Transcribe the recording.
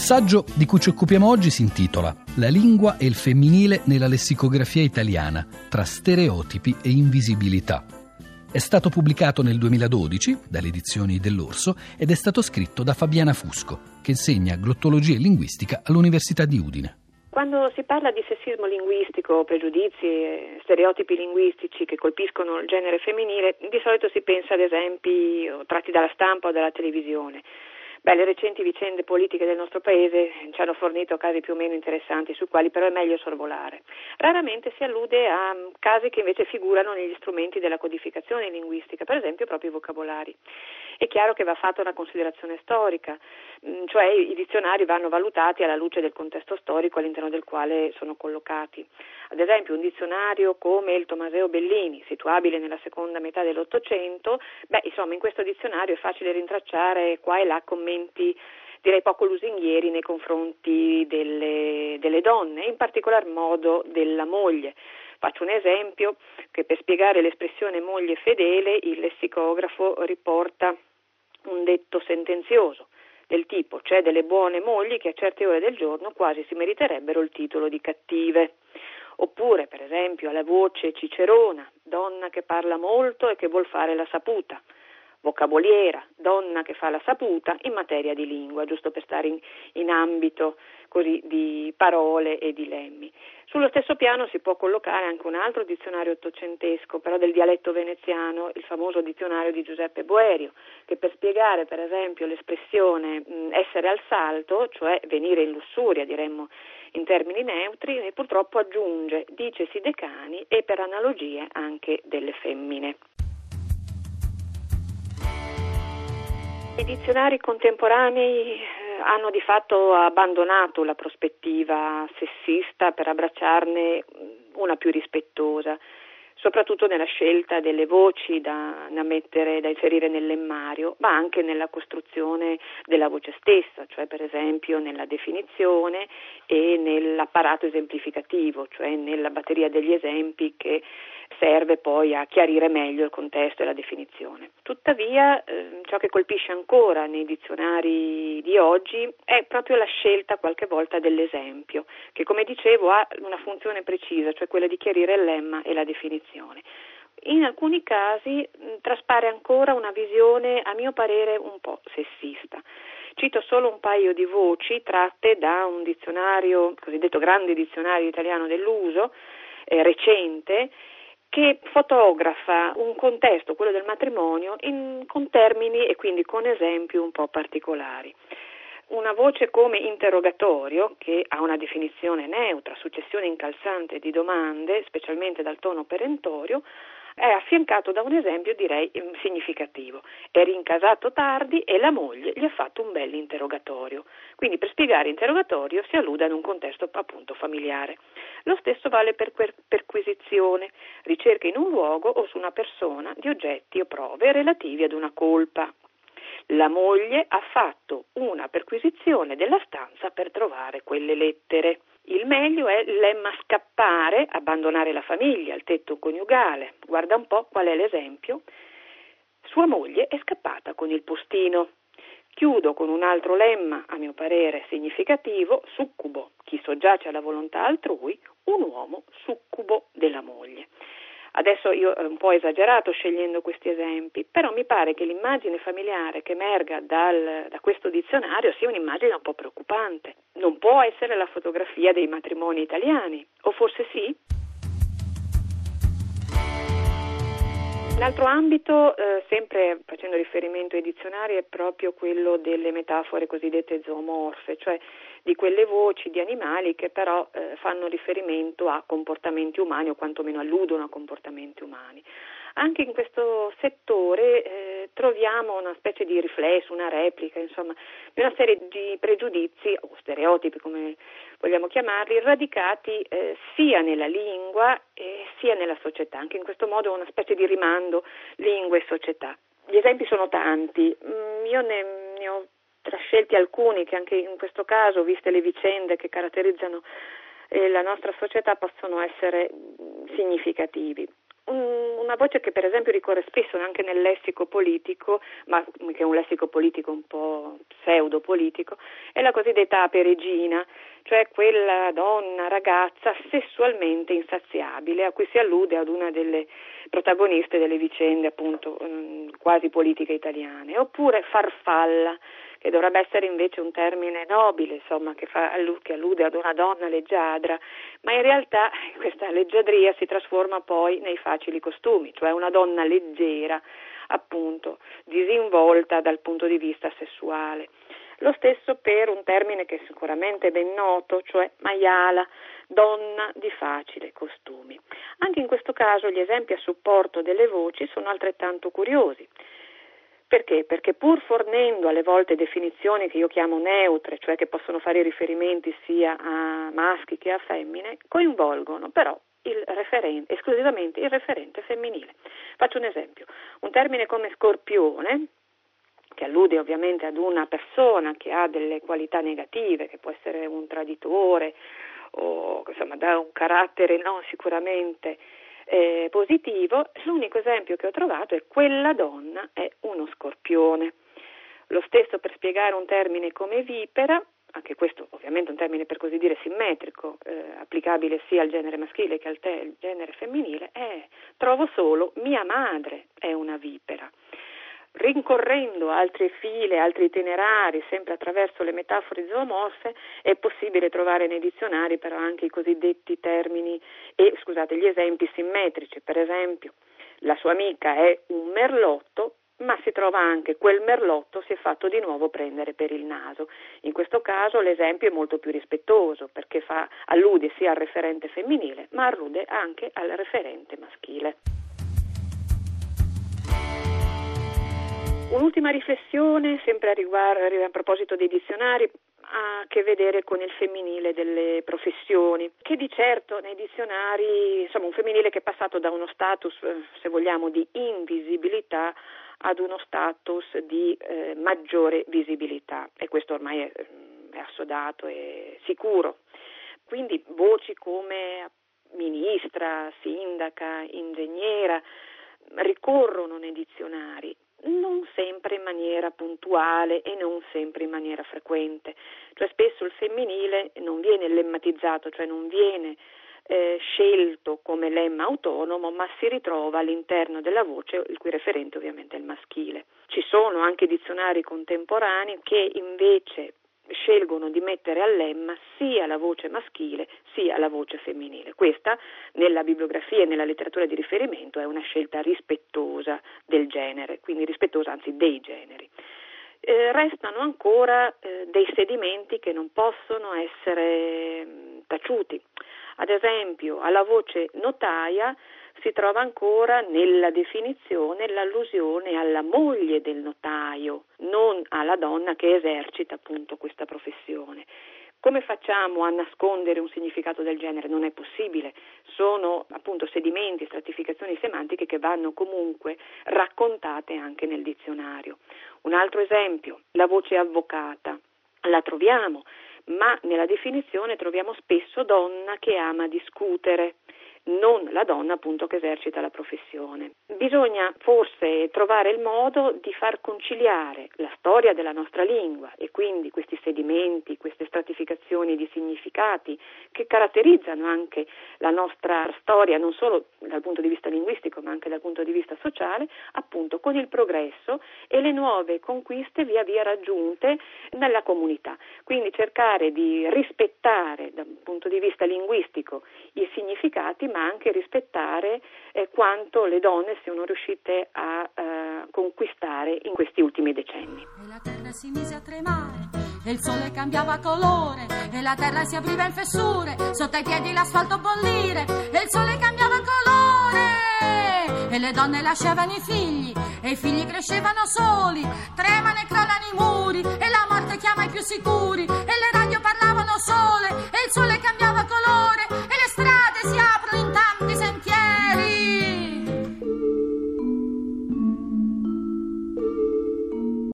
saggio di cui ci occupiamo oggi si intitola La lingua e il femminile nella lessicografia italiana, tra stereotipi e invisibilità. È stato pubblicato nel 2012 dalle edizioni dell'Orso ed è stato scritto da Fabiana Fusco, che insegna glottologia e linguistica all'Università di Udine. Quando si parla di sessismo linguistico, pregiudizi e stereotipi linguistici che colpiscono il genere femminile, di solito si pensa ad esempi tratti dalla stampa o dalla televisione. Beh, le recenti vicende politiche del nostro paese ci hanno fornito casi più o meno interessanti sui quali però è meglio sorvolare. Raramente si allude a casi che invece figurano negli strumenti della codificazione linguistica, per esempio proprio i vocabolari. È chiaro che va fatta una considerazione storica, mm, cioè i dizionari vanno valutati alla luce del contesto storico all'interno del quale sono collocati. Ad esempio un dizionario come il Tomaseo Bellini, situabile nella seconda metà dell'Ottocento, beh, insomma in questo dizionario è facile rintracciare qua e là commenti direi poco lusinghieri nei confronti delle, delle donne, in particolar modo della moglie. Faccio un esempio che per spiegare l'espressione moglie fedele il lessicografo riporta un detto sentenzioso del tipo c'è delle buone mogli che a certe ore del giorno quasi si meriterebbero il titolo di cattive. Oppure, per esempio, alla voce cicerona, donna che parla molto e che vuol fare la saputa vocaboliera, donna che fa la saputa in materia di lingua, giusto per stare in, in ambito così di parole e di lemmi. Sullo stesso piano si può collocare anche un altro dizionario ottocentesco, però del dialetto veneziano, il famoso dizionario di Giuseppe Boerio, che per spiegare per esempio l'espressione essere al salto, cioè venire in lussuria, diremmo in termini neutri, purtroppo aggiunge dicesi decani e per analogie anche delle femmine. I dizionari contemporanei eh, hanno di fatto abbandonato la prospettiva sessista per abbracciarne una più rispettosa, soprattutto nella scelta delle voci da, da, mettere, da inserire nel lemmario, ma anche nella costruzione della voce stessa, cioè per esempio nella definizione e nell'apparato esemplificativo, cioè nella batteria degli esempi che serve poi a chiarire meglio il contesto e la definizione. Tuttavia, eh, ciò che colpisce ancora nei dizionari di oggi è proprio la scelta qualche volta dell'esempio, che come dicevo ha una funzione precisa, cioè quella di chiarire il lemma e la definizione. In alcuni casi mh, traspare ancora una visione, a mio parere, un po' sessista. Cito solo un paio di voci tratte da un dizionario, cosiddetto grande dizionario italiano dell'uso, eh, recente, che fotografa un contesto, quello del matrimonio, in, con termini e quindi con esempi un po' particolari. Una voce come interrogatorio, che ha una definizione neutra, successione incalzante di domande, specialmente dal tono perentorio, è affiancato da un esempio direi mm, significativo. È rincasato tardi e la moglie gli ha fatto un bel interrogatorio. Quindi per spiegare interrogatorio si allude ad un contesto appunto familiare. Lo stesso vale per perquisizione, ricerca in un luogo o su una persona di oggetti o prove relativi ad una colpa. La moglie ha fatto una perquisizione della stanza per trovare quelle lettere. Il meglio è lemma scappare, abbandonare la famiglia, il tetto coniugale. Guarda un po' qual è l'esempio. Sua moglie è scappata con il postino. Chiudo con un altro lemma, a mio parere significativo, succubo, chi soggiace alla volontà altrui, un uomo succubo della moglie. Adesso io ho un po' esagerato scegliendo questi esempi, però mi pare che l'immagine familiare che emerga dal, da questo dizionario sia un'immagine un po' preoccupante. Non può essere la fotografia dei matrimoni italiani, o forse sì? L'altro ambito, eh, sempre facendo riferimento ai dizionari, è proprio quello delle metafore cosiddette zoomorfe, cioè di quelle voci di animali che però eh, fanno riferimento a comportamenti umani o quantomeno alludono a comportamenti umani. Anche in questo settore eh, troviamo una specie di riflesso, una replica, insomma, di una serie di pregiudizi o stereotipi, come vogliamo chiamarli, radicati eh, sia nella lingua eh, sia nella società. Anche in questo modo una specie di rimando lingua e società. Gli esempi sono tanti, mm, io ne, ne ho trascelti alcuni che anche in questo caso, viste le vicende che caratterizzano eh, la nostra società, possono essere significativi. Un, un una voce che per esempio ricorre spesso anche nel lessico politico, ma che è un lessico politico un po' pseudo-politico, è la cosiddetta aperegina, cioè quella donna, ragazza sessualmente insaziabile a cui si allude ad una delle protagoniste delle vicende appunto mm, quasi politiche italiane, oppure farfalla che dovrebbe essere invece un termine nobile, insomma, che, fa, che allude ad una donna leggiadra, ma in realtà questa leggiadria si trasforma poi nei facili costumi, cioè una donna leggera, appunto, disinvolta dal punto di vista sessuale. Lo stesso per un termine che è sicuramente ben noto, cioè maiala, donna di facile costumi. Anche in questo caso gli esempi a supporto delle voci sono altrettanto curiosi. Perché? Perché pur fornendo alle volte definizioni che io chiamo neutre, cioè che possono fare riferimenti sia a maschi che a femmine, coinvolgono però il referente, esclusivamente il referente femminile. Faccio un esempio. Un termine come scorpione, che allude ovviamente ad una persona che ha delle qualità negative, che può essere un traditore o insomma da un carattere non sicuramente eh, positivo, l'unico esempio che ho trovato è quella donna è uno scorpione. Lo stesso per spiegare un termine come vipera, anche questo ovviamente un termine per così dire simmetrico, eh, applicabile sia al genere maschile che al, te- genere femminile, è trovo solo mia madre è una vipera rincorrendo altre file, altri itinerari, sempre attraverso le metafore zoomorfe, è possibile trovare nei dizionari però anche i cosiddetti termini e scusate, gli esempi simmetrici, per esempio la sua amica è un merlotto, ma si trova anche quel merlotto si è fatto di nuovo prendere per il naso. In questo caso l'esempio è molto più rispettoso perché fa, allude sia al referente femminile, ma allude anche al referente maschile. Un'ultima riflessione, sempre a, riguardo, a proposito dei dizionari, ha a che vedere con il femminile delle professioni, che di certo nei dizionari, insomma, un femminile che è passato da uno status, se vogliamo, di invisibilità ad uno status di eh, maggiore visibilità e questo ormai è, è assodato e sicuro. Quindi voci come ministra, sindaca, ingegnera ricorrono nei dizionari non sempre in maniera puntuale e non sempre in maniera frequente, cioè spesso il femminile non viene lemmatizzato, cioè non viene eh, scelto come lemma autonomo, ma si ritrova all'interno della voce, il cui referente ovviamente è il maschile. Ci sono anche dizionari contemporanei che invece scelgono di mettere a lemma sia la voce maschile sia la voce femminile. Questa nella bibliografia e nella letteratura di riferimento è una scelta rispettosa del genere, quindi rispettosa anzi dei generi. Eh, restano ancora eh, dei sedimenti che non possono essere mm, taciuti. Ad esempio, alla voce notaia si trova ancora nella definizione l'allusione alla moglie del notaio, non alla donna che esercita appunto questa professione. Come facciamo a nascondere un significato del genere? Non è possibile, sono appunto sedimenti, stratificazioni semantiche che vanno comunque raccontate anche nel dizionario. Un altro esempio, la voce avvocata, la troviamo, ma nella definizione troviamo spesso donna che ama discutere non la donna appunto che esercita la professione. Bisogna forse trovare il modo di far conciliare la storia della nostra lingua e quindi questi sedimenti, queste stratificazioni di significati che caratterizzano anche la nostra storia non solo dal punto di vista linguistico ma anche dal punto di vista sociale, appunto con il progresso e le nuove conquiste via via raggiunte nella comunità. Quindi cercare di rispettare dal punto di vista linguistico i significati ma anche rispettare eh, quanto le donne siano riuscite a eh, conquistare in questi ultimi decenni. E la terra si mise a tremare, e il sole cambiava colore, e la terra si apriva in fessure, sotto ai piedi l'asfalto bollire, e il sole cambiava colore, e le donne lasciavano i figli, e i figli crescevano soli, tremano e crollano i muri, e la morte chiama i più sicuri, e le radio parlavano sole, e il sole cambiava colore.